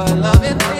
I love it.